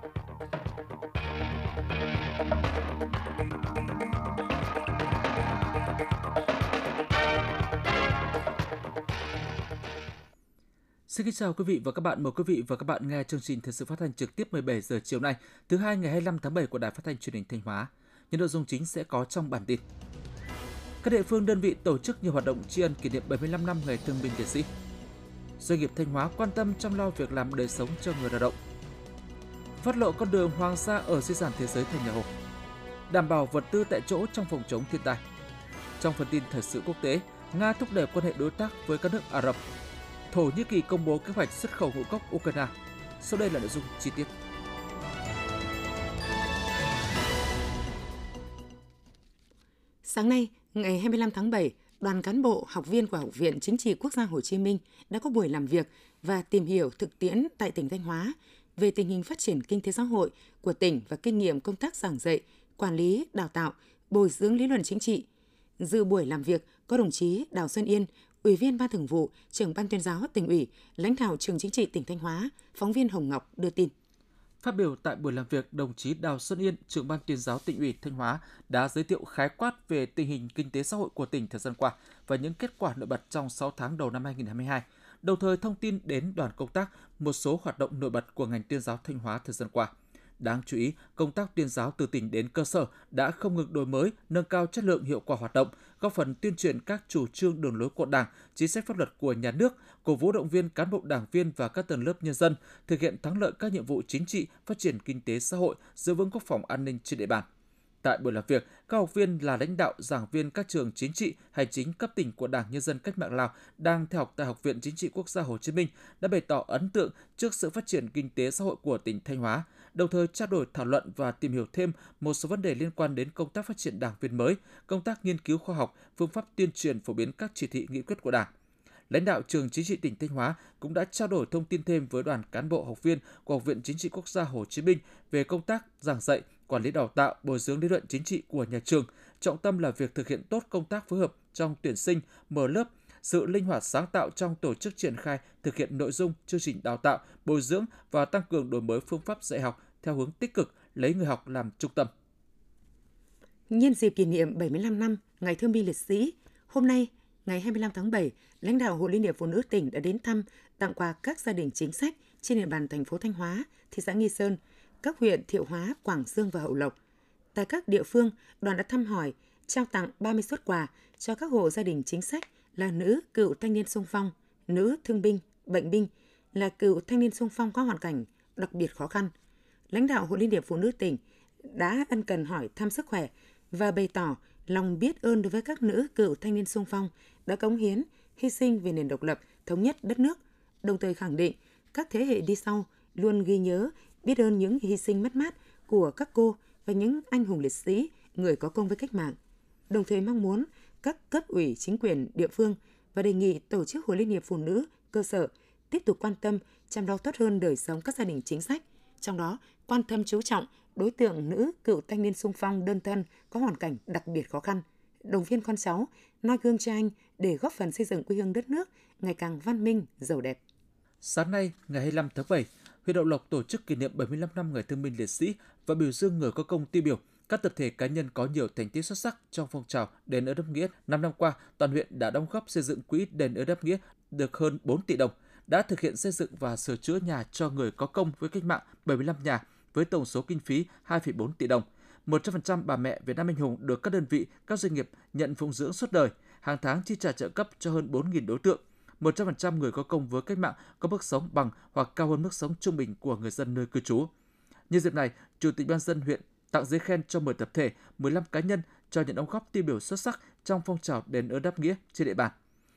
Xin kính chào quý vị và các bạn. Mời quý vị và các bạn nghe chương trình thời sự phát thanh trực tiếp 17 giờ chiều nay, thứ hai ngày 25 tháng 7 của Đài Phát thanh Truyền hình Thanh Hóa. Những nội dung chính sẽ có trong bản tin. Các địa phương đơn vị tổ chức nhiều hoạt động tri ân kỷ niệm 75 năm ngày thương binh liệt sĩ. Doanh nghiệp Thanh Hóa quan tâm chăm lo việc làm đời sống cho người lao động. Phát lộ con đường hoàng sa ở di sản thế giới thành nhà Hồ. Đảm bảo vật tư tại chỗ trong phòng chống thiên tai. Trong phần tin thời sự quốc tế, Nga thúc đẩy quan hệ đối tác với các nước Ả Rập Thổ Nhĩ Kỳ công bố kế hoạch xuất khẩu ngũ cốc Ukraine. Sau đây là nội dung chi tiết. Sáng nay, ngày 25 tháng 7, đoàn cán bộ, học viên của Học viện Chính trị Quốc gia Hồ Chí Minh đã có buổi làm việc và tìm hiểu thực tiễn tại tỉnh Thanh Hóa về tình hình phát triển kinh tế xã hội của tỉnh và kinh nghiệm công tác giảng dạy, quản lý, đào tạo, bồi dưỡng lý luận chính trị. Dự buổi làm việc có đồng chí Đào Xuân Yên, Ủy viên Ban Thường vụ, trưởng Ban tuyên giáo tỉnh ủy, lãnh đạo trường chính trị tỉnh Thanh Hóa, phóng viên Hồng Ngọc đưa tin. Phát biểu tại buổi làm việc, đồng chí Đào Xuân Yên, trưởng ban tuyên giáo tỉnh ủy Thanh Hóa đã giới thiệu khái quát về tình hình kinh tế xã hội của tỉnh thời gian qua và những kết quả nổi bật trong 6 tháng đầu năm 2022, đồng thời thông tin đến đoàn công tác một số hoạt động nổi bật của ngành tuyên giáo Thanh Hóa thời gian qua. Đáng chú ý, công tác tuyên giáo từ tỉnh đến cơ sở đã không ngừng đổi mới, nâng cao chất lượng hiệu quả hoạt động, góp phần tuyên truyền các chủ trương đường lối của Đảng, chính sách pháp luật của nhà nước, cổ vũ động viên cán bộ đảng viên và các tầng lớp nhân dân thực hiện thắng lợi các nhiệm vụ chính trị, phát triển kinh tế xã hội, giữ vững quốc phòng an ninh trên địa bàn. Tại buổi làm việc, các học viên là lãnh đạo, giảng viên các trường chính trị, hành chính cấp tỉnh của Đảng Nhân dân Cách mạng Lào đang theo học tại Học viện Chính trị Quốc gia Hồ Chí Minh đã bày tỏ ấn tượng trước sự phát triển kinh tế xã hội của tỉnh Thanh Hóa, đồng thời trao đổi thảo luận và tìm hiểu thêm một số vấn đề liên quan đến công tác phát triển đảng viên mới, công tác nghiên cứu khoa học, phương pháp tuyên truyền phổ biến các chỉ thị nghị quyết của Đảng. Lãnh đạo trường chính trị tỉnh Thanh Hóa cũng đã trao đổi thông tin thêm với đoàn cán bộ học viên của Học viện Chính trị Quốc gia Hồ Chí Minh về công tác giảng dạy, quản lý đào tạo, bồi dưỡng lý luận chính trị của nhà trường, trọng tâm là việc thực hiện tốt công tác phối hợp trong tuyển sinh, mở lớp, sự linh hoạt sáng tạo trong tổ chức triển khai thực hiện nội dung chương trình đào tạo, bồi dưỡng và tăng cường đổi mới phương pháp dạy học theo hướng tích cực, lấy người học làm trung tâm. Nhân dịp kỷ niệm 75 năm Ngày Thương binh Liệt sĩ, hôm nay, ngày 25 tháng 7, lãnh đạo Hội Liên hiệp Phụ nữ tỉnh đã đến thăm, tặng quà các gia đình chính sách trên địa bàn thành phố Thanh Hóa, thị xã Nghi Sơn, các huyện Thiệu Hóa, Quảng Dương và Hậu Lộc. Tại các địa phương, đoàn đã thăm hỏi, trao tặng 30 xuất quà cho các hộ gia đình chính sách là nữ cựu thanh niên sung phong, nữ thương binh, bệnh binh, là cựu thanh niên sung phong có hoàn cảnh đặc biệt khó khăn. Lãnh đạo Hội Liên hiệp Phụ nữ tỉnh đã ân cần hỏi thăm sức khỏe và bày tỏ lòng biết ơn đối với các nữ cựu thanh niên sung phong đã cống hiến, hy sinh vì nền độc lập, thống nhất đất nước, đồng thời khẳng định các thế hệ đi sau luôn ghi nhớ, biết ơn những hy sinh mất mát của các cô và những anh hùng liệt sĩ, người có công với cách mạng. Đồng thời mong muốn các cấp ủy chính quyền địa phương và đề nghị tổ chức Hội Liên hiệp Phụ nữ cơ sở tiếp tục quan tâm chăm lo tốt hơn đời sống các gia đình chính sách, trong đó quan tâm chú trọng đối tượng nữ cựu thanh niên sung phong đơn thân có hoàn cảnh đặc biệt khó khăn, đồng viên con cháu, noi gương cho anh để góp phần xây dựng quê hương đất nước ngày càng văn minh, giàu đẹp. Sáng nay, ngày 25 tháng 7, huyện Đậu Lộc tổ chức kỷ niệm 75 năm ngày thương binh liệt sĩ và biểu dương người có công tiêu biểu các tập thể cá nhân có nhiều thành tích xuất sắc trong phong trào đền ơn đáp nghĩa. Năm năm qua, toàn huyện đã đóng góp xây dựng quỹ đền ơn đáp nghĩa được hơn 4 tỷ đồng, đã thực hiện xây dựng và sửa chữa nhà cho người có công với cách mạng 75 nhà với tổng số kinh phí 2,4 tỷ đồng. 100% bà mẹ Việt Nam anh hùng được các đơn vị, các doanh nghiệp nhận phụng dưỡng suốt đời, hàng tháng chi trả trợ cấp cho hơn 4.000 đối tượng. 100% người có công với cách mạng có mức sống bằng hoặc cao hơn mức sống trung bình của người dân nơi cư trú. Nhân dịp này, Chủ tịch Ban dân huyện tặng giấy khen cho 10 tập thể, 15 cá nhân cho những đóng góp tiêu biểu xuất sắc trong phong trào đền ơn đáp nghĩa trên địa bàn.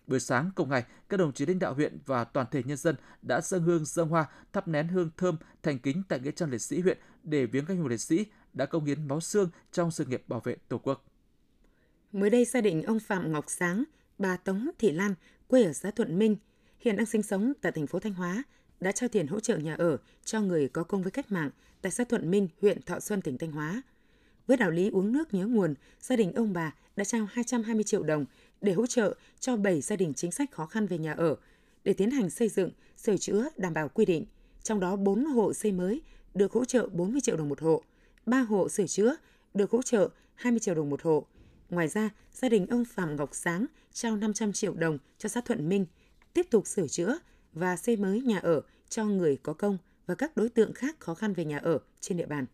Buổi sáng cùng ngày, các đồng chí lãnh đạo huyện và toàn thể nhân dân đã dâng hương dâng hoa, thắp nén hương thơm thành kính tại nghĩa trang liệt sĩ huyện để viếng các anh hùng liệt sĩ đã công hiến máu xương trong sự nghiệp bảo vệ Tổ quốc. Mới đây, gia đình ông Phạm Ngọc Sáng, bà Tống Thị Lan, quê ở xã Thuận Minh, hiện đang sinh sống tại thành phố Thanh Hóa, đã trao tiền hỗ trợ nhà ở cho người có công với cách mạng tại xã Thuận Minh, huyện Thọ Xuân, tỉnh Thanh Hóa. Với đạo lý uống nước nhớ nguồn, gia đình ông bà đã trao 220 triệu đồng để hỗ trợ cho 7 gia đình chính sách khó khăn về nhà ở để tiến hành xây dựng, sửa chữa đảm bảo quy định, trong đó 4 hộ xây mới được hỗ trợ 40 triệu đồng một hộ, 3 hộ sửa chữa được hỗ trợ 20 triệu đồng một hộ. Ngoài ra, gia đình ông Phạm Ngọc Sáng trao 500 triệu đồng cho xã Thuận Minh tiếp tục sửa chữa và xây mới nhà ở cho người có công và các đối tượng khác khó khăn về nhà ở trên địa bàn.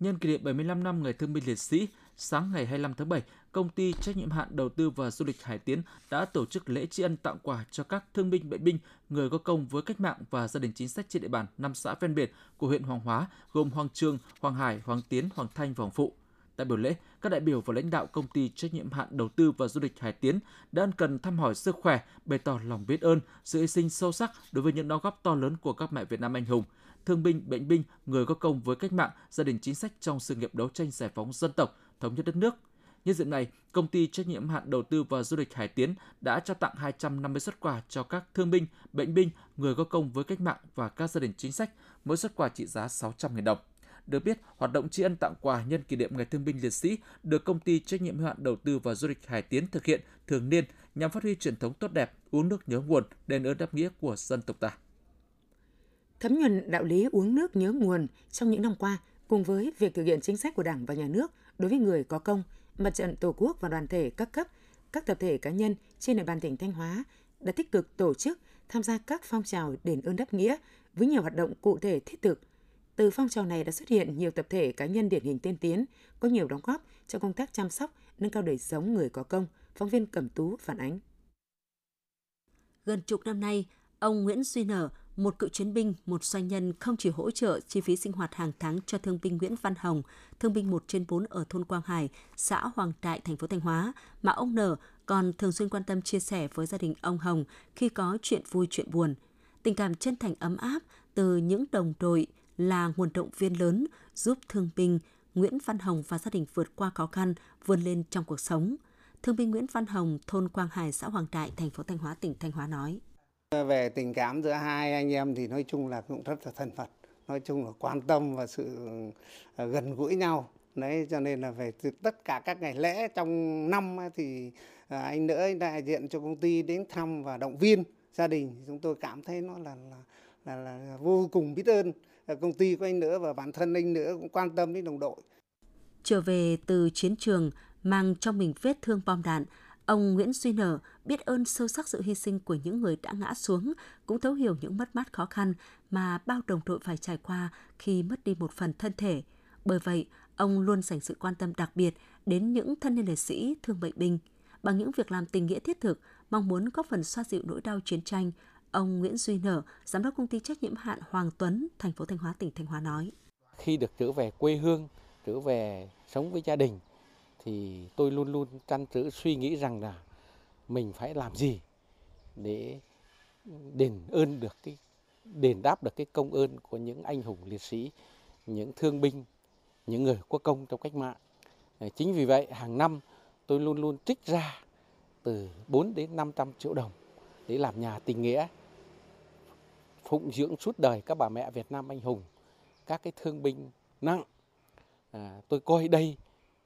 Nhân kỷ niệm 75 năm Ngày Thương binh Liệt sĩ, sáng ngày 25 tháng 7, công ty trách nhiệm hạn đầu tư và du lịch Hải Tiến đã tổ chức lễ tri ân tặng quà cho các thương binh bệnh binh, người có công với cách mạng và gia đình chính sách trên địa bàn năm xã ven biển của huyện Hoàng Hóa gồm Hoàng Trương, Hoàng Hải, Hoàng Tiến, Hoàng Thanh và Hoàng Phụ. Tại buổi lễ, các đại biểu và lãnh đạo công ty trách nhiệm hạn đầu tư và du lịch Hải Tiến đã ân cần thăm hỏi sức khỏe, bày tỏ lòng biết ơn, sự hy sinh sâu sắc đối với những đóng góp to lớn của các mẹ Việt Nam anh hùng, thương binh, bệnh binh, người có công với cách mạng, gia đình chính sách trong sự nghiệp đấu tranh giải phóng dân tộc, thống nhất đất nước. Nhân dịp này, công ty trách nhiệm hạn đầu tư và du lịch Hải Tiến đã trao tặng 250 xuất quà cho các thương binh, bệnh binh, người có công với cách mạng và các gia đình chính sách, mỗi xuất quà trị giá 600.000 đồng. Được biết, hoạt động tri ân tặng quà nhân kỷ niệm Ngày Thương binh Liệt sĩ được công ty trách nhiệm hữu hạn đầu tư và du lịch Hải Tiến thực hiện thường niên nhằm phát huy truyền thống tốt đẹp, uống nước nhớ nguồn, đền ơn đáp nghĩa của dân tộc ta. Thấm nhuần đạo lý uống nước nhớ nguồn trong những năm qua, cùng với việc thực hiện chính sách của Đảng và Nhà nước đối với người có công, Mặt trận Tổ quốc và đoàn thể các cấp, các tập thể cá nhân trên địa bàn tỉnh Thanh Hóa đã tích cực tổ chức tham gia các phong trào đền ơn đáp nghĩa với nhiều hoạt động cụ thể thiết thực. Từ phong trào này đã xuất hiện nhiều tập thể cá nhân điển hình tiên tiến, có nhiều đóng góp cho công tác chăm sóc, nâng cao đời sống người có công, phóng viên Cẩm Tú phản ánh. Gần chục năm nay, ông Nguyễn Duy Nở, một cựu chiến binh, một doanh nhân không chỉ hỗ trợ chi phí sinh hoạt hàng tháng cho thương binh Nguyễn Văn Hồng, thương binh 1 trên 4 ở thôn Quang Hải, xã Hoàng Trại, thành phố Thanh Hóa, mà ông Nở còn thường xuyên quan tâm chia sẻ với gia đình ông Hồng khi có chuyện vui chuyện buồn. Tình cảm chân thành ấm áp từ những đồng đội là nguồn động viên lớn giúp thương binh Nguyễn Văn Hồng và gia đình vượt qua khó khăn, vươn lên trong cuộc sống. Thương binh Nguyễn Văn Hồng, thôn Quang Hải, xã Hoàng Trại, thành phố Thanh Hóa, tỉnh Thanh Hóa nói. Về tình cảm giữa hai anh em thì nói chung là cũng rất là thân mật, nói chung là quan tâm và sự ờ, gần gũi nhau. Đấy cho nên là về tất cả các ngày lễ trong năm thì ờ, anh nữa anh đại diện cho công ty đến thăm và động viên gia đình chúng tôi cảm thấy nó là là là, là vô cùng biết ơn Ờ, công ty của anh nữa và bản thân anh nữa cũng quan tâm đến đồng đội. Trở về từ chiến trường mang trong mình vết thương bom đạn, Ông Nguyễn Duy Nở biết ơn sâu sắc sự hy sinh của những người đã ngã xuống, cũng thấu hiểu những mất mát khó khăn mà bao đồng đội phải trải qua khi mất đi một phần thân thể. Bởi vậy, ông luôn dành sự quan tâm đặc biệt đến những thân nhân liệt sĩ thương bệnh binh. Bằng những việc làm tình nghĩa thiết thực, mong muốn góp phần xoa dịu nỗi đau chiến tranh, ông Nguyễn Duy Nở, giám đốc công ty trách nhiệm hạn Hoàng Tuấn, thành phố Thanh Hóa, tỉnh Thanh Hóa nói: Khi được trở về quê hương, trở về sống với gia đình, thì tôi luôn luôn trăn trở suy nghĩ rằng là mình phải làm gì để đền ơn được cái đền đáp được cái công ơn của những anh hùng liệt sĩ, những thương binh, những người có công trong cách mạng. Ờ, chính vì vậy hàng năm tôi luôn luôn trích ra từ 4 đến 500 triệu đồng để làm nhà tình nghĩa, phụng dưỡng suốt đời các bà mẹ Việt Nam anh hùng, các cái thương binh nặng. À, tôi coi đây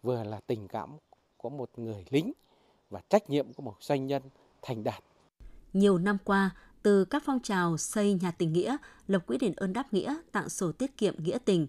vừa là tình cảm của một người lính và trách nhiệm của một doanh nhân thành đạt. Nhiều năm qua, từ các phong trào xây nhà tình nghĩa, lập quỹ đền ơn đáp nghĩa, tặng sổ tiết kiệm nghĩa tình,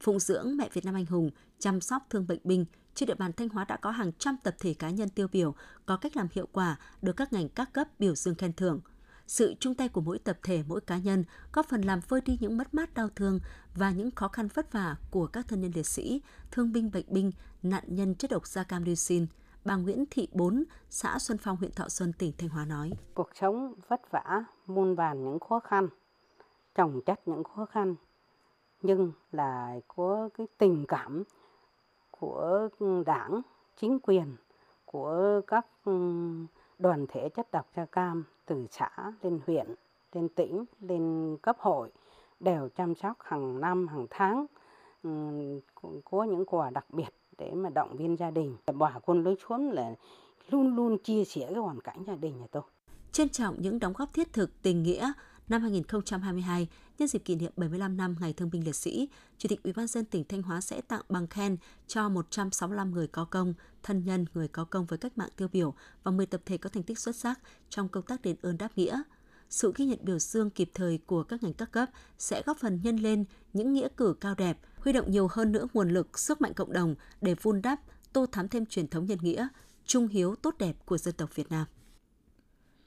phụng dưỡng mẹ Việt Nam anh hùng, chăm sóc thương bệnh binh, trên địa bàn Thanh Hóa đã có hàng trăm tập thể cá nhân tiêu biểu có cách làm hiệu quả được các ngành các cấp biểu dương khen thưởng – sự chung tay của mỗi tập thể, mỗi cá nhân góp phần làm vơi đi những mất mát đau thương và những khó khăn vất vả của các thân nhân liệt sĩ, thương binh bệnh binh, nạn nhân chất độc da cam dioxin. Bà Nguyễn Thị Bốn, xã Xuân Phong, huyện Thọ Xuân, tỉnh Thanh Hóa nói. Cuộc sống vất vả, muôn vàn những khó khăn, trồng chất những khó khăn, nhưng là có cái tình cảm của đảng, chính quyền, của các đoàn thể chất độc da cam từ xã lên huyện, lên tỉnh, lên cấp hội đều chăm sóc hàng năm, hàng tháng có những quà đặc biệt để mà động viên gia đình. Bà quân lối xuống là luôn luôn chia sẻ cái hoàn cảnh gia đình nhà tôi. Trân trọng những đóng góp thiết thực tình nghĩa năm 2022, nhân dịp kỷ niệm 75 năm Ngày Thương binh Liệt sĩ, Chủ tịch Ủy ban dân tỉnh Thanh Hóa sẽ tặng bằng khen cho 165 người có công, thân nhân người có công với cách mạng tiêu biểu và 10 tập thể có thành tích xuất sắc trong công tác đền ơn đáp nghĩa. sự ghi nhận biểu dương kịp thời của các ngành các cấp sẽ góp phần nhân lên những nghĩa cử cao đẹp, huy động nhiều hơn nữa nguồn lực, sức mạnh cộng đồng để vun đắp, tô thắm thêm truyền thống nhân nghĩa, trung hiếu tốt đẹp của dân tộc Việt Nam.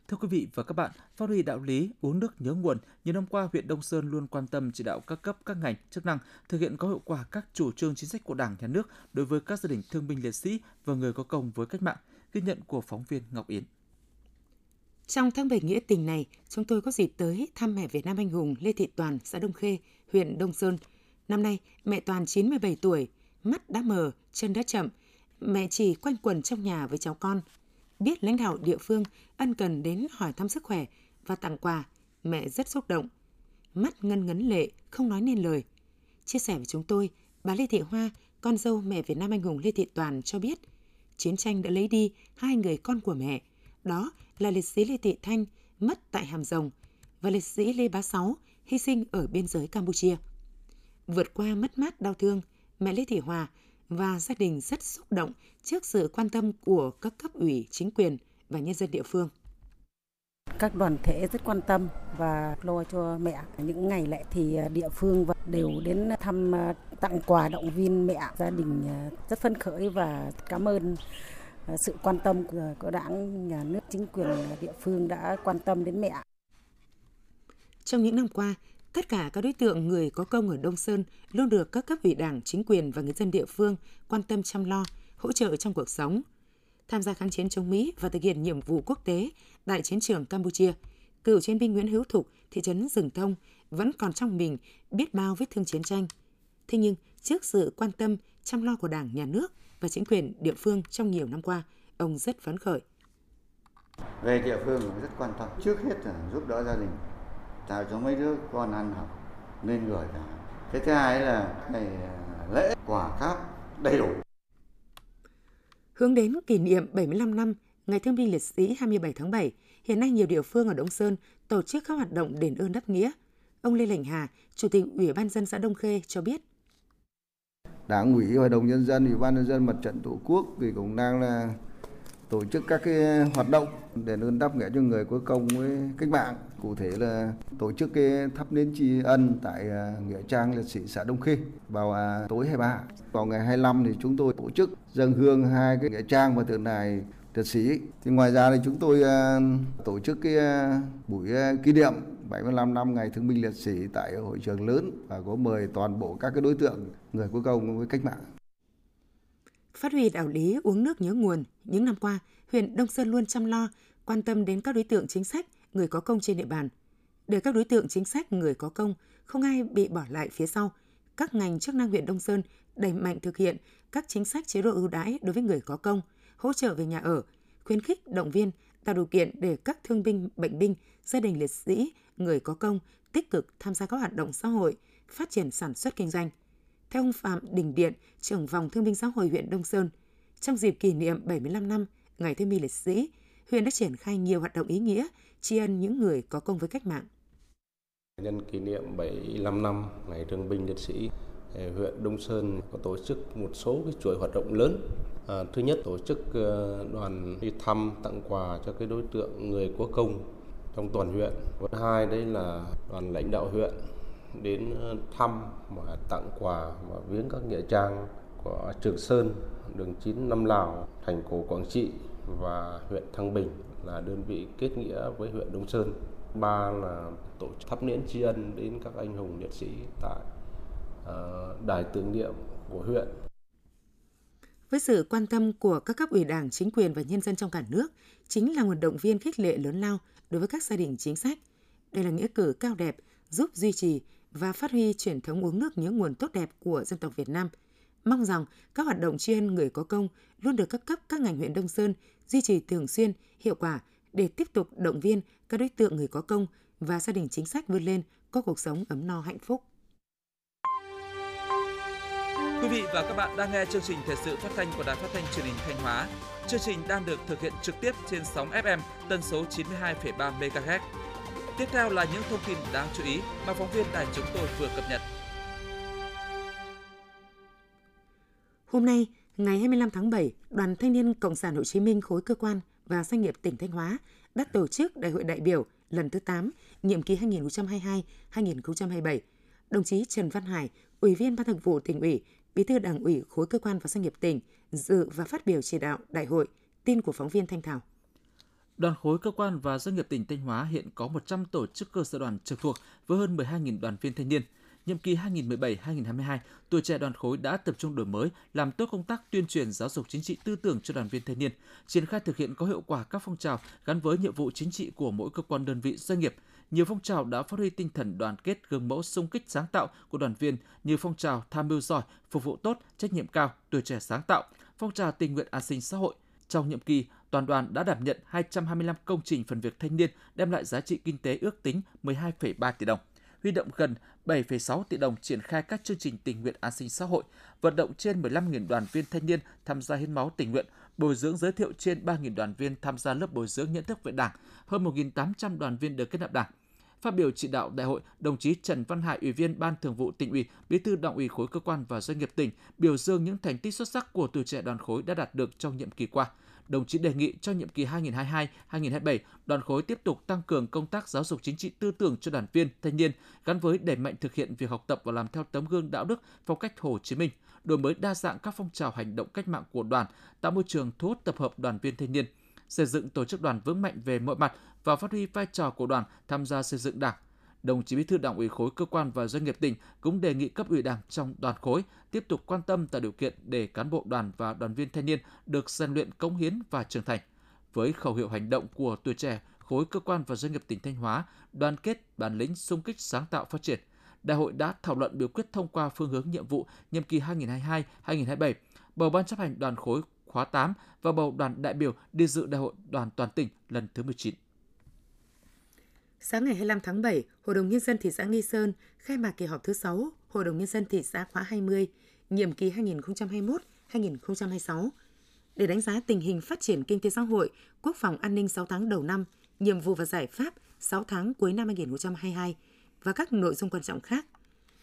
Thưa quý vị và các bạn, phát huy đạo lý uống nước nhớ nguồn, nhiều năm qua huyện Đông Sơn luôn quan tâm chỉ đạo các cấp các ngành chức năng thực hiện có hiệu quả các chủ trương chính sách của Đảng, Nhà nước đối với các gia đình thương binh liệt sĩ và người có công với cách mạng. Ghi nhận của phóng viên Ngọc Yến. Trong tháng 7 nghĩa tình này, chúng tôi có dịp tới thăm mẹ Việt Nam anh hùng Lê Thị Toàn, xã Đông Khê, huyện Đông Sơn. Năm nay, mẹ Toàn 97 tuổi, mắt đã mờ, chân đã chậm. Mẹ chỉ quanh quần trong nhà với cháu con. Biết lãnh đạo địa phương ân cần đến hỏi thăm sức khỏe và tặng quà, mẹ rất xúc động. Mắt ngân ngấn lệ, không nói nên lời. Chia sẻ với chúng tôi, bà Lê Thị Hoa, con dâu mẹ Việt Nam anh hùng Lê Thị Toàn cho biết, chiến tranh đã lấy đi hai người con của mẹ. Đó là liệt sĩ Lê Thị Thanh mất tại Hàm Rồng và liệt sĩ Lê Bá Sáu hy sinh ở biên giới Campuchia. Vượt qua mất mát đau thương, mẹ Lê Thị Hòa và gia đình rất xúc động trước sự quan tâm của các cấp ủy, chính quyền và nhân dân địa phương. Các đoàn thể rất quan tâm và lo cho mẹ. Những ngày lễ thì địa phương đều đến thăm tặng quà động viên mẹ. Gia đình rất phấn khởi và cảm ơn sự quan tâm của, của đảng, nhà nước, chính quyền địa phương đã quan tâm đến mẹ. Trong những năm qua, tất cả các đối tượng người có công ở Đông Sơn luôn được các cấp ủy đảng, chính quyền và người dân địa phương quan tâm chăm lo, hỗ trợ trong cuộc sống. Tham gia kháng chiến chống Mỹ và thực hiện nhiệm vụ quốc tế tại chiến trường Campuchia, cựu chiến binh Nguyễn Hữu Thục, thị trấn Rừng Thông vẫn còn trong mình biết bao vết thương chiến tranh. Thế nhưng, trước sự quan tâm, chăm lo của Đảng, Nhà nước và chính quyền địa phương trong nhiều năm qua, ông rất phấn khởi. Về địa phương rất quan tâm, trước hết là giúp đỡ gia đình, tạo cho mấy đứa con ăn học nên người cả. Cái thứ hai là ngày lễ quả cáp đầy đủ. Hướng đến kỷ niệm 75 năm Ngày Thương binh Liệt sĩ 27 tháng 7, hiện nay nhiều địa phương ở Đông Sơn tổ chức các hoạt động đền ơn đáp nghĩa. Ông Lê Lệnh Hà, Chủ tịch Ủy ban dân xã Đông Khê cho biết. Đảng ủy, Hội đồng Nhân dân, Ủy ban Nhân dân Mặt trận Tổ quốc thì cũng đang là tổ chức các cái hoạt động để ơn đáp nghĩa cho người có công với cách mạng. Cụ thể là tổ chức cái thắp nến tri ân tại à, nghĩa trang liệt sĩ xã Đông Khê vào à, tối 23. Vào ngày 25 thì chúng tôi tổ chức dâng hương hai cái nghĩa trang và tượng đài liệt sĩ. Thì ngoài ra thì chúng tôi à, tổ chức cái buổi kỷ niệm 75 năm ngày thương binh liệt sĩ tại hội trường lớn và có mời toàn bộ các cái đối tượng người có công với cách mạng. Phát huy đạo lý uống nước nhớ nguồn, những năm qua, huyện Đông Sơn luôn chăm lo, quan tâm đến các đối tượng chính sách, người có công trên địa bàn. Để các đối tượng chính sách, người có công, không ai bị bỏ lại phía sau, các ngành chức năng huyện Đông Sơn đẩy mạnh thực hiện các chính sách chế độ ưu đãi đối với người có công, hỗ trợ về nhà ở, khuyến khích, động viên, tạo điều kiện để các thương binh, bệnh binh, gia đình liệt sĩ, người có công tích cực tham gia các hoạt động xã hội, phát triển sản xuất kinh doanh. Theo ông Phạm Đình Điện, trưởng phòng thương binh xã hội huyện Đông Sơn, trong dịp kỷ niệm 75 năm Ngày Thương binh Liệt sĩ, huyện đã triển khai nhiều hoạt động ý nghĩa tri ân những người có công với cách mạng. Nhân kỷ niệm 75 năm Ngày Thương binh Liệt sĩ, ờ, huyện Đông Sơn có tổ chức một số cái chuỗi hoạt động lớn. À, thứ nhất tổ chức ờ, đoàn đi thăm tặng quà cho cái đối tượng người có công trong toàn huyện. Thứ hai đấy là đoàn lãnh đạo huyện đến ờ, thăm và tặng quà và viếng các nghĩa trang của Trường Sơn, đường 9 Năm Lào, thành cổ Quảng Trị và huyện Thăng Bình là đơn vị kết nghĩa với huyện Đông Sơn. Ba là tổ chức thắp nến tri ân đến các anh hùng liệt sĩ tại ờ, đài tưởng niệm của huyện. Với sự quan tâm của các cấp ủy đảng, chính quyền và nhân dân trong cả nước, chính là nguồn động viên khích lệ lớn lao đối với các gia đình chính sách. Đây là nghĩa cử cao đẹp giúp duy trì và phát huy truyền thống uống nước nhớ nguồn tốt đẹp của dân tộc Việt Nam. Mong rằng các hoạt động tri ân người có công luôn được các cấp các ngành huyện Đông Sơn duy trì thường xuyên, hiệu quả để tiếp tục động viên các đối tượng người có công và gia đình chính sách vươn lên có cuộc sống ấm no hạnh phúc. Quý vị và các bạn đang nghe chương trình thời sự phát thanh của Đài Phát thanh Truyền hình Thanh Hóa. Chương trình đang được thực hiện trực tiếp trên sóng FM tần số 92,3 MHz. Tiếp theo là những thông tin đáng chú ý mà phóng viên đài chúng tôi vừa cập nhật. Hôm nay, ngày 25 tháng 7, Đoàn Thanh niên Cộng sản Hồ Chí Minh khối cơ quan và doanh nghiệp tỉnh Thanh Hóa đã tổ chức Đại hội đại biểu lần thứ 8, nhiệm kỳ 2022-2027. Đồng chí Trần Văn Hải, Ủy viên Ban Thường vụ tỉnh ủy, Bí thư Đảng ủy khối cơ quan và doanh nghiệp tỉnh dự và phát biểu chỉ đạo đại hội. Tin của phóng viên Thanh Thảo. Đoàn khối cơ quan và doanh nghiệp tỉnh Thanh Hóa hiện có 100 tổ chức cơ sở đoàn trực thuộc với hơn 12.000 đoàn viên thanh niên. Nhiệm kỳ 2017-2022, tuổi trẻ đoàn khối đã tập trung đổi mới, làm tốt công tác tuyên truyền giáo dục chính trị tư tưởng cho đoàn viên thanh niên, triển khai thực hiện có hiệu quả các phong trào gắn với nhiệm vụ chính trị của mỗi cơ quan đơn vị doanh nghiệp. Nhiều phong trào đã phát huy tinh thần đoàn kết, gương mẫu sung kích sáng tạo của đoàn viên như phong trào tham mưu giỏi, phục vụ tốt, trách nhiệm cao, tuổi trẻ sáng tạo, phong trào tình nguyện an sinh xã hội. Trong nhiệm kỳ, toàn đoàn đã đảm nhận 225 công trình phần việc thanh niên đem lại giá trị kinh tế ước tính 12,3 tỷ đồng huy động gần 7,6 tỷ đồng triển khai các chương trình tình nguyện an sinh xã hội, vận động trên 15.000 đoàn viên thanh niên tham gia hiến máu tình nguyện, bồi dưỡng giới thiệu trên 3.000 đoàn viên tham gia lớp bồi dưỡng nhận thức về Đảng, hơn 1.800 đoàn viên được kết nạp Đảng. Phát biểu chỉ đạo đại hội, đồng chí Trần Văn Hải, Ủy viên Ban Thường vụ Tỉnh ủy, Bí thư Đảng ủy khối cơ quan và doanh nghiệp tỉnh biểu dương những thành tích xuất sắc của tuổi trẻ đoàn khối đã đạt được trong nhiệm kỳ qua đồng chí đề nghị cho nhiệm kỳ 2022-2027, đoàn khối tiếp tục tăng cường công tác giáo dục chính trị tư tưởng cho đoàn viên, thanh niên, gắn với đẩy mạnh thực hiện việc học tập và làm theo tấm gương đạo đức, phong cách Hồ Chí Minh, đổi mới đa dạng các phong trào hành động cách mạng của đoàn, tạo môi trường thu hút tập hợp đoàn viên thanh niên, xây dựng tổ chức đoàn vững mạnh về mọi mặt và phát huy vai trò của đoàn tham gia xây dựng Đảng, đồng chí Bí thư Đảng ủy khối cơ quan và doanh nghiệp tỉnh cũng đề nghị cấp ủy Đảng trong đoàn khối tiếp tục quan tâm tạo điều kiện để cán bộ đoàn và đoàn viên thanh niên được rèn luyện cống hiến và trưởng thành. Với khẩu hiệu hành động của tuổi trẻ, khối cơ quan và doanh nghiệp tỉnh Thanh Hóa đoàn kết, bản lĩnh, sung kích, sáng tạo, phát triển. Đại hội đã thảo luận biểu quyết thông qua phương hướng nhiệm vụ nhiệm kỳ 2022-2027, bầu ban chấp hành đoàn khối khóa 8 và bầu đoàn đại biểu đi dự đại hội đoàn toàn tỉnh lần thứ 19. Sáng ngày 25 tháng 7, Hội đồng Nhân dân thị xã Nghi Sơn khai mạc kỳ họp thứ 6 Hội đồng Nhân dân thị xã khóa 20, nhiệm kỳ 2021-2026 để đánh giá tình hình phát triển kinh tế xã hội, quốc phòng an ninh 6 tháng đầu năm, nhiệm vụ và giải pháp 6 tháng cuối năm 2022 và các nội dung quan trọng khác.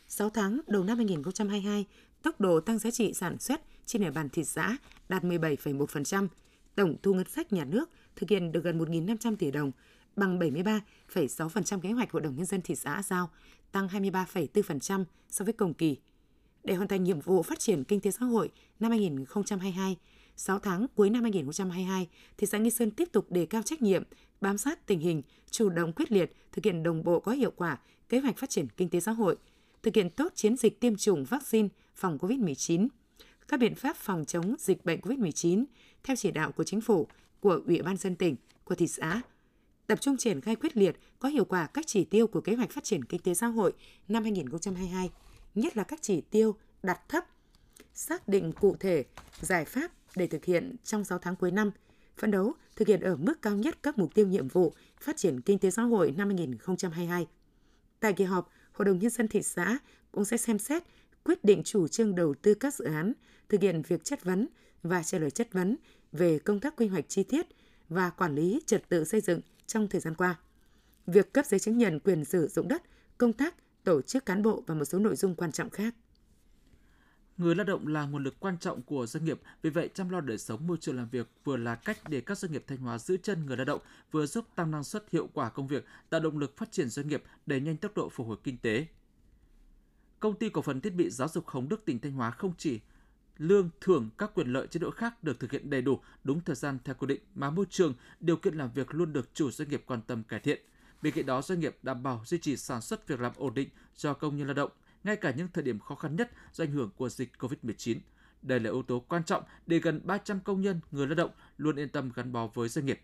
6 tháng đầu năm 2022, tốc độ tăng giá trị sản xuất trên địa bàn thị xã đạt 17,1%, tổng thu ngân sách nhà nước thực hiện được gần 1.500 tỷ đồng, bằng 73,6% kế hoạch Hội đồng Nhân dân thị xã giao, tăng 23,4% so với cùng kỳ. Để hoàn thành nhiệm vụ phát triển kinh tế xã hội năm 2022, 6 tháng cuối năm 2022, thị xã Nghi Sơn tiếp tục đề cao trách nhiệm, bám sát tình hình, chủ động quyết liệt, thực hiện đồng bộ có hiệu quả kế hoạch phát triển kinh tế xã hội, thực hiện tốt chiến dịch tiêm chủng vaccine phòng COVID-19, các biện pháp phòng chống dịch bệnh COVID-19 theo chỉ đạo của chính phủ, của Ủy ban dân tỉnh, của thị xã, tập trung triển khai quyết liệt, có hiệu quả các chỉ tiêu của kế hoạch phát triển kinh tế xã hội năm 2022, nhất là các chỉ tiêu đặt thấp, xác định cụ thể giải pháp để thực hiện trong 6 tháng cuối năm, phấn đấu thực hiện ở mức cao nhất các mục tiêu nhiệm vụ phát triển kinh tế xã hội năm 2022. Tại kỳ họp, Hội đồng Nhân dân thị xã cũng sẽ xem xét quyết định chủ trương đầu tư các dự án, thực hiện việc chất vấn và trả lời chất vấn về công tác quy hoạch chi tiết và quản lý trật tự xây dựng trong thời gian qua. Việc cấp giấy chứng nhận quyền sử dụng đất, công tác, tổ chức cán bộ và một số nội dung quan trọng khác. Người lao động là nguồn lực quan trọng của doanh nghiệp, vì vậy chăm lo đời sống môi trường làm việc vừa là cách để các doanh nghiệp Thanh Hóa giữ chân người lao động, vừa giúp tăng năng suất hiệu quả công việc, tạo động lực phát triển doanh nghiệp, đẩy nhanh tốc độ phục hồi kinh tế. Công ty cổ phần thiết bị giáo dục Hồng Đức tỉnh Thanh Hóa không chỉ lương, thưởng, các quyền lợi chế độ khác được thực hiện đầy đủ, đúng thời gian theo quy định mà môi trường, điều kiện làm việc luôn được chủ doanh nghiệp quan tâm cải thiện. Bên cạnh đó, doanh nghiệp đảm bảo duy trì sản xuất việc làm ổn định cho công nhân lao động, ngay cả những thời điểm khó khăn nhất do ảnh hưởng của dịch COVID-19. Đây là yếu tố quan trọng để gần 300 công nhân, người lao động luôn yên tâm gắn bó với doanh nghiệp.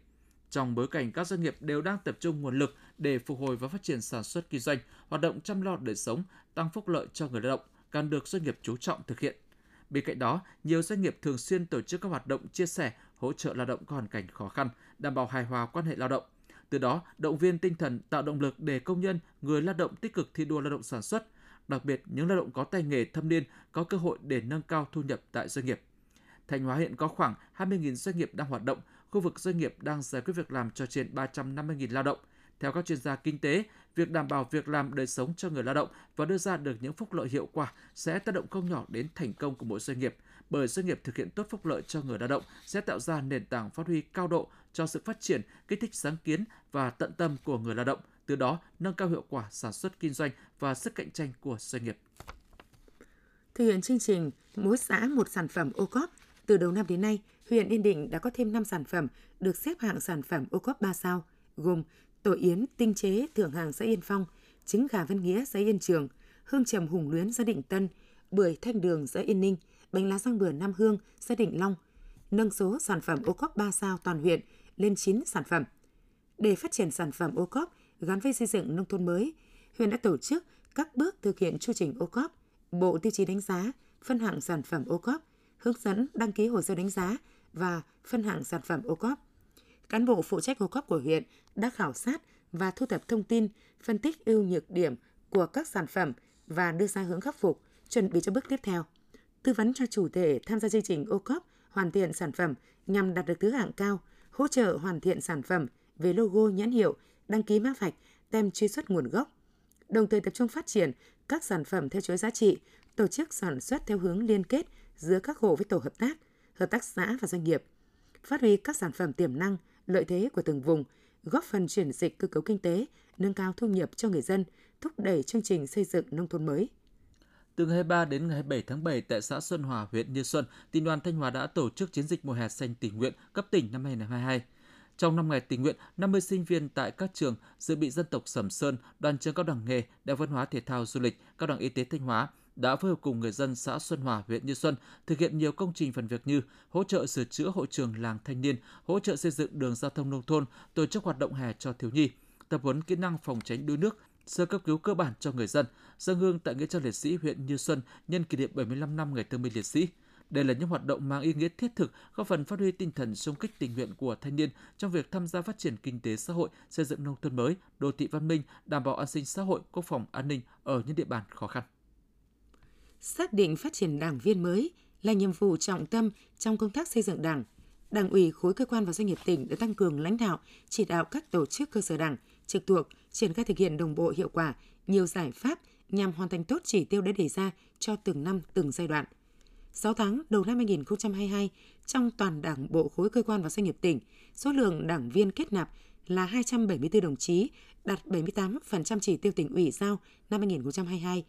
Trong bối cảnh các doanh nghiệp đều đang tập trung nguồn lực để phục hồi và phát triển sản xuất kinh doanh, hoạt động chăm lo đời sống, tăng phúc lợi cho người lao động càng được doanh nghiệp chú trọng thực hiện. Bên cạnh đó, nhiều doanh nghiệp thường xuyên tổ chức các hoạt động chia sẻ, hỗ trợ lao động có hoàn cảnh khó khăn, đảm bảo hài hòa quan hệ lao động. Từ đó, động viên tinh thần tạo động lực để công nhân, người lao động tích cực thi đua lao động sản xuất, đặc biệt những lao động có tay nghề thâm niên có cơ hội để nâng cao thu nhập tại doanh nghiệp. Thanh Hóa hiện có khoảng 20.000 doanh nghiệp đang hoạt động, khu vực doanh nghiệp đang giải quyết việc làm cho trên 350.000 lao động. Theo các chuyên gia kinh tế, việc đảm bảo việc làm đời sống cho người lao động và đưa ra được những phúc lợi hiệu quả sẽ tác động không nhỏ đến thành công của mỗi doanh nghiệp, bởi doanh nghiệp thực hiện tốt phúc lợi cho người lao động sẽ tạo ra nền tảng phát huy cao độ cho sự phát triển, kích thích sáng kiến và tận tâm của người lao động, từ đó nâng cao hiệu quả sản xuất kinh doanh và sức cạnh tranh của doanh nghiệp. Thực hiện chương trình Mỗi xã một sản phẩm ô cóp, từ đầu năm đến nay, huyện Yên Định đã có thêm 5 sản phẩm được xếp hạng sản phẩm ô cóp 3 sao, gồm tổ yến tinh chế thượng hàng xã Yên Phong, trứng gà Văn Nghĩa xã Yên Trường, hương trầm hùng luyến xã Định Tân, bưởi thanh đường xã Yên Ninh, bánh lá răng bưởi Nam Hương xã Định Long, nâng số sản phẩm ô cóp 3 sao toàn huyện lên 9 sản phẩm. Để phát triển sản phẩm ô cóp gắn với xây dựng nông thôn mới, huyện đã tổ chức các bước thực hiện chu trình ô cóp, bộ tiêu chí đánh giá, phân hạng sản phẩm ô cóp, hướng dẫn đăng ký hồ sơ đánh giá và phân hạng sản phẩm ô cóp. Cán bộ phụ trách ô cóp của huyện đã khảo sát và thu thập thông tin, phân tích ưu nhược điểm của các sản phẩm và đưa ra hướng khắc phục, chuẩn bị cho bước tiếp theo. Tư vấn cho chủ thể tham gia chương trình ô cóp hoàn thiện sản phẩm nhằm đạt được thứ hạng cao, hỗ trợ hoàn thiện sản phẩm về logo nhãn hiệu, đăng ký mã vạch, tem truy xuất nguồn gốc. Đồng thời tập trung phát triển các sản phẩm theo chuỗi giá trị, tổ chức sản xuất theo hướng liên kết giữa các hộ với tổ hợp tác, hợp tác xã và doanh nghiệp. Phát huy các sản phẩm tiềm năng, lợi thế của từng vùng, góp phần chuyển dịch cơ cấu kinh tế, nâng cao thu nhập cho người dân, thúc đẩy chương trình xây dựng nông thôn mới. Từ ngày 23 đến ngày 27 tháng 7 tại xã Xuân Hòa, huyện Như Xuân, tỉnh đoàn Thanh Hóa đã tổ chức chiến dịch mùa hè xanh tình nguyện cấp tỉnh năm 2022. Trong 5 ngày tình nguyện, 50 sinh viên tại các trường dự bị dân tộc Sầm Sơn, đoàn trường cao đẳng nghề, đại văn hóa thể thao du lịch, cao đẳng y tế Thanh Hóa đã phối hợp cùng người dân xã Xuân Hòa, huyện Như Xuân thực hiện nhiều công trình phần việc như hỗ trợ sửa chữa hội trường làng thanh niên, hỗ trợ xây dựng đường giao thông nông thôn, tổ chức hoạt động hè cho thiếu nhi, tập huấn kỹ năng phòng tránh đuối nước, sơ cấp cứu cơ bản cho người dân, dân hương tại nghĩa trang liệt sĩ huyện Như Xuân nhân kỷ niệm 75 năm ngày thương binh liệt sĩ. Đây là những hoạt động mang ý nghĩa thiết thực, góp phần phát huy tinh thần xung kích tình nguyện của thanh niên trong việc tham gia phát triển kinh tế xã hội, xây dựng nông thôn mới, đô thị văn minh, đảm bảo an sinh xã hội, quốc phòng an ninh ở những địa bàn khó khăn. Xác định phát triển đảng viên mới là nhiệm vụ trọng tâm trong công tác xây dựng đảng. Đảng ủy khối cơ quan và doanh nghiệp tỉnh đã tăng cường lãnh đạo, chỉ đạo các tổ chức cơ sở đảng trực thuộc triển khai thực hiện đồng bộ hiệu quả nhiều giải pháp nhằm hoàn thành tốt chỉ tiêu đã đề ra cho từng năm từng giai đoạn – 6 tháng đầu năm 2022, trong toàn đảng bộ khối cơ quan và doanh nghiệp tỉnh, số lượng đảng viên kết nạp là 274 đồng chí, đạt 78% chỉ tiêu tỉnh ủy giao năm 2022.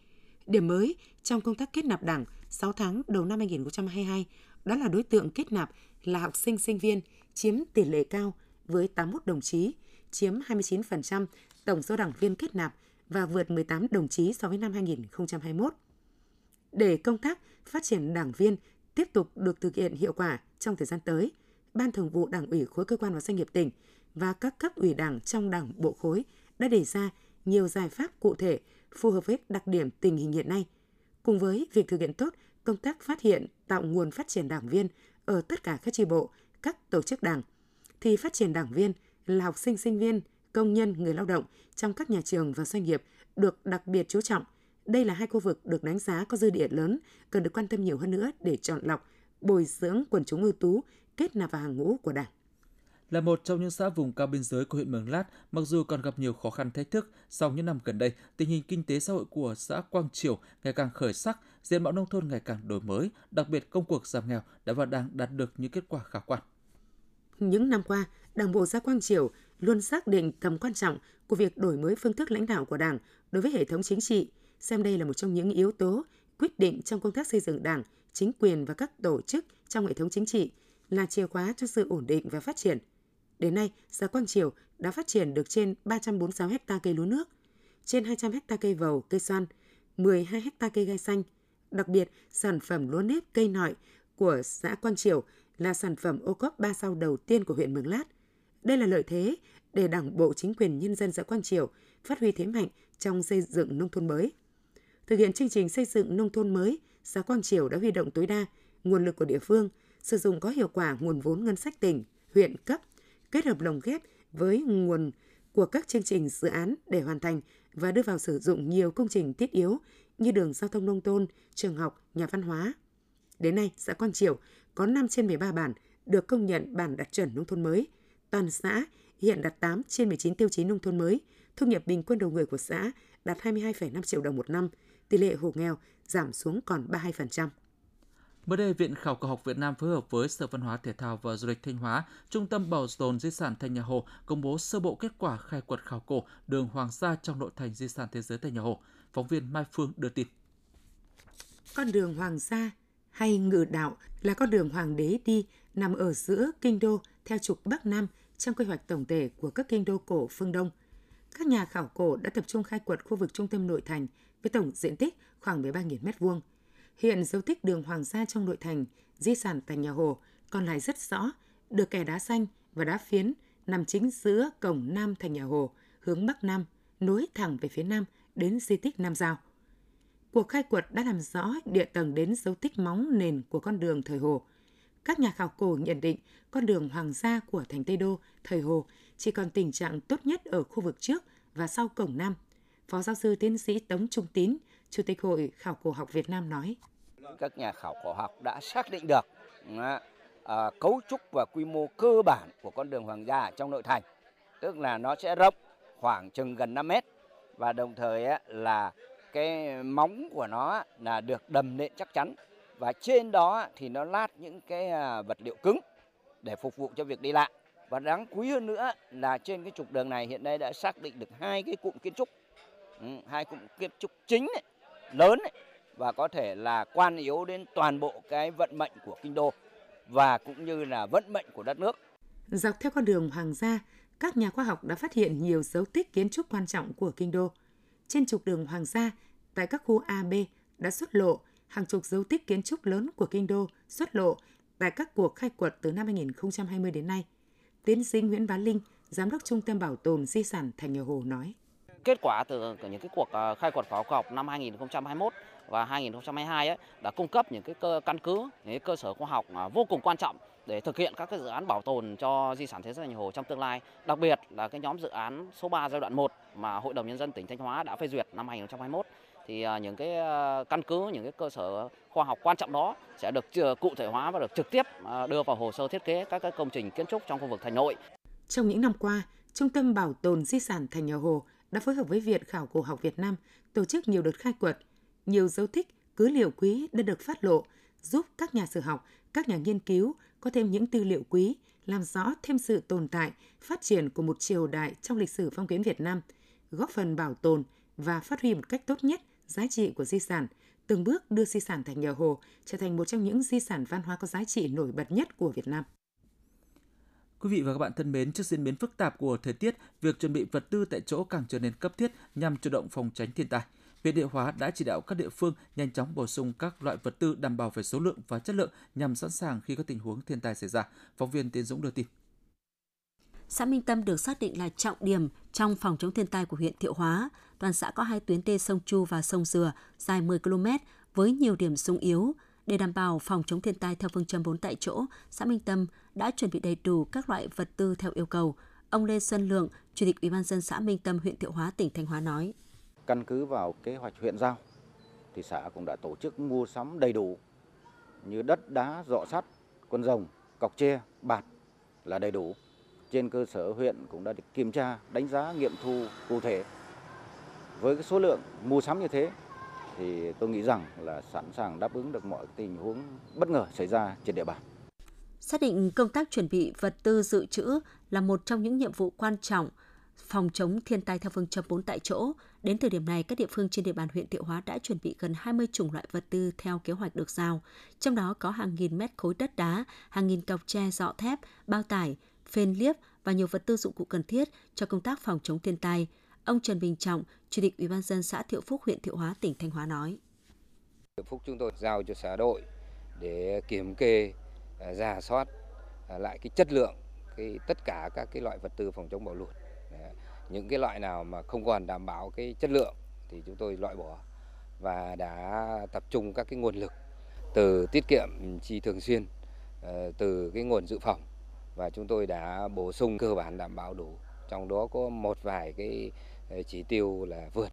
Điểm mới trong công tác kết nạp đảng 6 tháng đầu năm 2022 đó là đối tượng kết nạp là học sinh sinh viên chiếm tỷ lệ cao với 81 đồng chí, chiếm 29% tổng số đảng viên kết nạp và vượt 18 đồng chí so với năm 2021. Để công tác phát triển đảng viên tiếp tục được thực hiện hiệu quả trong thời gian tới, Ban Thường vụ Đảng ủy khối cơ quan và doanh nghiệp tỉnh và các cấp ủy đảng trong đảng bộ khối đã đề ra nhiều giải pháp cụ thể phù hợp với đặc điểm tình hình hiện nay. Cùng với việc thực hiện tốt công tác phát hiện, tạo nguồn phát triển đảng viên ở tất cả các tri bộ, các tổ chức đảng, thì phát triển đảng viên là học sinh sinh viên, công nhân, người lao động trong các nhà trường và doanh nghiệp được đặc biệt chú trọng – đây là hai khu vực được đánh giá có dư địa lớn, cần được quan tâm nhiều hơn nữa để chọn lọc, bồi dưỡng quần chúng ưu tú, kết nạp vào hàng ngũ của Đảng. Là một trong những xã vùng cao biên giới của huyện Mường Lát, mặc dù còn gặp nhiều khó khăn thách thức, sau những năm gần đây, tình hình kinh tế xã hội của xã Quang Triều ngày càng khởi sắc, diện mạo nông thôn ngày càng đổi mới, đặc biệt công cuộc giảm nghèo đã và đang đạt được những kết quả khả quan. Những năm qua, Đảng bộ xã Quang Triều luôn xác định tầm quan trọng của việc đổi mới phương thức lãnh đạo của Đảng đối với hệ thống chính trị, xem đây là một trong những yếu tố quyết định trong công tác xây dựng Đảng, chính quyền và các tổ chức trong hệ thống chính trị là chìa khóa cho sự ổn định và phát triển. Đến nay, xã Quang Triều đã phát triển được trên 346 hecta cây lúa nước, trên 200 hecta cây vầu, cây xoan, 12 hecta cây gai xanh. Đặc biệt, sản phẩm lúa nếp cây nọi của xã Quang Triều là sản phẩm ô cốp 3 sao đầu tiên của huyện Mường Lát. Đây là lợi thế để Đảng bộ chính quyền nhân dân xã Quang Triều phát huy thế mạnh trong xây dựng nông thôn mới. Thực hiện chương trình xây dựng nông thôn mới, xã Quang Triều đã huy động tối đa nguồn lực của địa phương, sử dụng có hiệu quả nguồn vốn ngân sách tỉnh, huyện cấp, kết hợp lồng ghép với nguồn của các chương trình dự án để hoàn thành và đưa vào sử dụng nhiều công trình thiết yếu như đường giao thông nông thôn, trường học, nhà văn hóa. Đến nay, xã Quang Triều có 5 trên 13 bản được công nhận bản đạt chuẩn nông thôn mới. Toàn xã hiện đạt 8 trên 19 tiêu chí nông thôn mới, thu nhập bình quân đầu người của xã đạt 22,5 triệu đồng một năm, tỷ lệ hộ nghèo giảm xuống còn 32%. Mới đây, Viện Khảo cổ học Việt Nam phối hợp với Sở Văn hóa Thể thao và Du lịch Thanh Hóa, Trung tâm Bảo tồn Di sản Thành Nhà Hồ công bố sơ bộ kết quả khai quật khảo cổ đường Hoàng Sa trong nội thành di sản thế giới Thành Nhà Hồ. Phóng viên Mai Phương đưa tin. Con đường Hoàng Sa hay Ngự Đạo là con đường hoàng đế đi nằm ở giữa kinh đô theo trục Bắc Nam trong quy hoạch tổng thể của các kinh đô cổ phương Đông. Các nhà khảo cổ đã tập trung khai quật khu vực trung tâm nội thành với tổng diện tích khoảng 13.000 m2. Hiện dấu tích đường Hoàng Sa trong nội thành, di sản Thành Nhà Hồ còn lại rất rõ, được kẻ đá xanh và đá phiến nằm chính giữa cổng Nam Thành Nhà Hồ, hướng Bắc Nam, nối thẳng về phía Nam đến di tích Nam Giao. Cuộc khai quật đã làm rõ địa tầng đến dấu tích móng nền của con đường thời Hồ. Các nhà khảo cổ nhận định con đường Hoàng gia của thành Tây Đô thời Hồ chỉ còn tình trạng tốt nhất ở khu vực trước và sau cổng Nam. Phó giáo sư tiến sĩ Tống Trung Tín, Chủ tịch Hội Khảo cổ học Việt Nam nói. Các nhà khảo cổ học đã xác định được à, à, cấu trúc và quy mô cơ bản của con đường Hoàng gia trong nội thành. Tức là nó sẽ rộng khoảng chừng gần 5 mét và đồng thời là cái móng của nó là được đầm nện chắc chắn. Và trên đó thì nó lát những cái à, vật liệu cứng để phục vụ cho việc đi lại. Và đáng quý hơn nữa là trên cái trục đường này hiện nay đã xác định được hai cái cụm kiến trúc. Ừ, hai cụm kiến trúc chính lớn và có thể là quan yếu đến toàn bộ cái vận mệnh của kinh đô và cũng như là vận mệnh của đất nước. Dọc theo con đường Hoàng gia, các nhà khoa học đã phát hiện nhiều dấu tích kiến trúc quan trọng của kinh đô. Trên trục đường Hoàng gia, tại các khu A, B đã xuất lộ hàng chục dấu tích kiến trúc lớn của kinh đô xuất lộ tại các cuộc khai quật từ năm 2020 đến nay. Tiến sĩ Nguyễn Bá Linh, Giám đốc Trung tâm Bảo tồn Di sản Thành Nhà Hồ nói. Kết quả từ những cái cuộc ờ, khai quật khảo cổ học năm 2021 và 2022 ấy, đã cung cấp những cái cơ, căn cứ, những cái cơ sở khoa học à, vô cùng quan trọng để thực hiện các cái dự án bảo tồn cho di sản thế giới Thành Hồ trong tương lai. Đặc biệt là cái nhóm dự án số 3 giai đoạn 1 mà Hội đồng nhân dân tỉnh Thanh Hóa đã phê duyệt năm 2021 thì à, những cái à, căn cứ những cái cơ sở khoa học quan trọng đó sẽ được cụ thể hóa và được trực tiếp đưa vào hồ sơ thiết kế các cái công trình kiến trúc trong khu vực thành nội. Trong những năm qua, Trung tâm Bảo tồn Di sản Thành Nhà Hồ đã phối hợp với Viện Khảo cổ học Việt Nam tổ chức nhiều đợt khai quật, nhiều dấu tích, cứ liệu quý đã được phát lộ, giúp các nhà sử học, các nhà nghiên cứu có thêm những tư liệu quý, làm rõ thêm sự tồn tại, phát triển của một triều đại trong lịch sử phong kiến Việt Nam, góp phần bảo tồn và phát huy một cách tốt nhất giá trị của di sản, từng bước đưa di sản Thành Nhà Hồ trở thành một trong những di sản văn hóa có giá trị nổi bật nhất của Việt Nam. Quý vị và các bạn thân mến, trước diễn biến phức tạp của thời tiết, việc chuẩn bị vật tư tại chỗ càng trở nên cấp thiết nhằm chủ động phòng tránh thiên tai. Viện Địa hóa đã chỉ đạo các địa phương nhanh chóng bổ sung các loại vật tư đảm bảo về số lượng và chất lượng nhằm sẵn sàng khi có tình huống thiên tai xảy ra. Phóng viên Tiến Dũng đưa tin. Xã Minh Tâm được xác định là trọng điểm trong phòng chống thiên tai của huyện Thiệu Hóa. Toàn xã có hai tuyến đê sông Chu và sông Dừa dài 10 km với nhiều điểm sung yếu. Để đảm bảo phòng chống thiên tai theo phương châm 4 tại chỗ, xã Minh Tâm đã chuẩn bị đầy đủ các loại vật tư theo yêu cầu. Ông Lê Xuân Lượng, Chủ tịch Ủy ban dân xã Minh Tâm, huyện Thiệu Hóa, tỉnh Thanh Hóa nói: Căn cứ vào kế hoạch huyện giao thì xã cũng đã tổ chức mua sắm đầy đủ như đất đá, dọ sắt, con rồng, cọc tre, bạt là đầy đủ trên cơ sở huyện cũng đã được kiểm tra, đánh giá, nghiệm thu cụ thể. Với cái số lượng mua sắm như thế thì tôi nghĩ rằng là sẵn sàng đáp ứng được mọi tình huống bất ngờ xảy ra trên địa bàn. Xác định công tác chuẩn bị vật tư dự trữ là một trong những nhiệm vụ quan trọng phòng chống thiên tai theo phương châm 4 tại chỗ. Đến thời điểm này, các địa phương trên địa bàn huyện Thiệu Hóa đã chuẩn bị gần 20 chủng loại vật tư theo kế hoạch được giao. Trong đó có hàng nghìn mét khối đất đá, hàng nghìn cọc tre dọ thép, bao tải, phên liếp và nhiều vật tư dụng cụ cần thiết cho công tác phòng chống thiên tai. Ông Trần Bình Trọng, Chủ tịch Ủy ban dân xã Thiệu Phúc, huyện Thiệu Hóa, tỉnh Thanh Hóa nói: Thiệu Phúc chúng tôi giao cho xã đội để kiểm kê, à, giả soát à, lại cái chất lượng cái tất cả các cái loại vật tư phòng chống bão lụt. Những cái loại nào mà không còn đảm bảo cái chất lượng thì chúng tôi loại bỏ và đã tập trung các cái nguồn lực từ tiết kiệm chi thường xuyên ờ, từ cái nguồn dự phòng và chúng tôi đã bổ sung cơ bản đảm bảo đủ trong đó có một vài cái ờ, chỉ tiêu là vượt.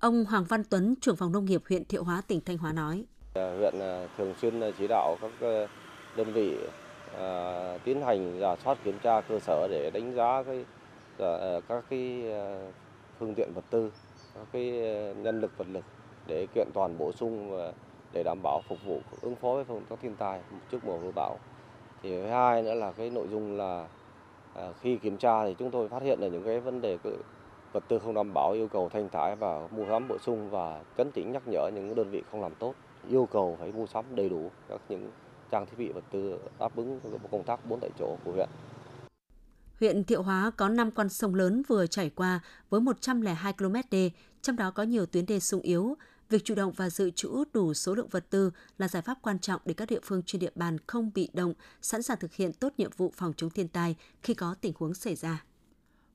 Ông Hoàng Văn Tuấn, trưởng phòng nông nghiệp huyện Thiệu Hóa, tỉnh Thanh Hóa nói. Ờ, huyện thường xuyên chỉ đạo các đơn vị tiến hành giả soát kiểm tra cơ sở để đánh giá cái Ờ, ờ, các cái ờ, phương tiện vật tư, các cái nhân lực vật lực để kiện toàn bổ sung để đảm bảo phục vụ ứng phó với công tác thiên tai trước mùa mưa bão. Thì thứ hai nữa là cái nội dung là khi kiểm tra thì chúng tôi phát hiện là những cái vấn đề vật tư không đảm bảo yêu cầu thanh thải và mua sắm bổ sung và chấn chỉnh nhắc nhở những đơn vị không làm tốt yêu cầu phải mua sắm đầy đủ các những trang thiết bị vật tư đáp ứng công tác bốn tại chỗ của huyện. Huyện Thiệu Hóa có 5 con sông lớn vừa chảy qua với 102 km đê, trong đó có nhiều tuyến đê sung yếu. Việc chủ động và dự trữ đủ số lượng vật tư là giải pháp quan trọng để các địa phương trên địa bàn không bị động, sẵn sàng thực hiện tốt nhiệm vụ phòng chống thiên tai khi có tình huống xảy ra.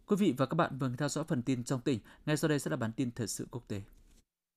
Quý vị và các bạn vừa theo dõi phần tin trong tỉnh. Ngay sau đây sẽ là bản tin thời sự quốc tế.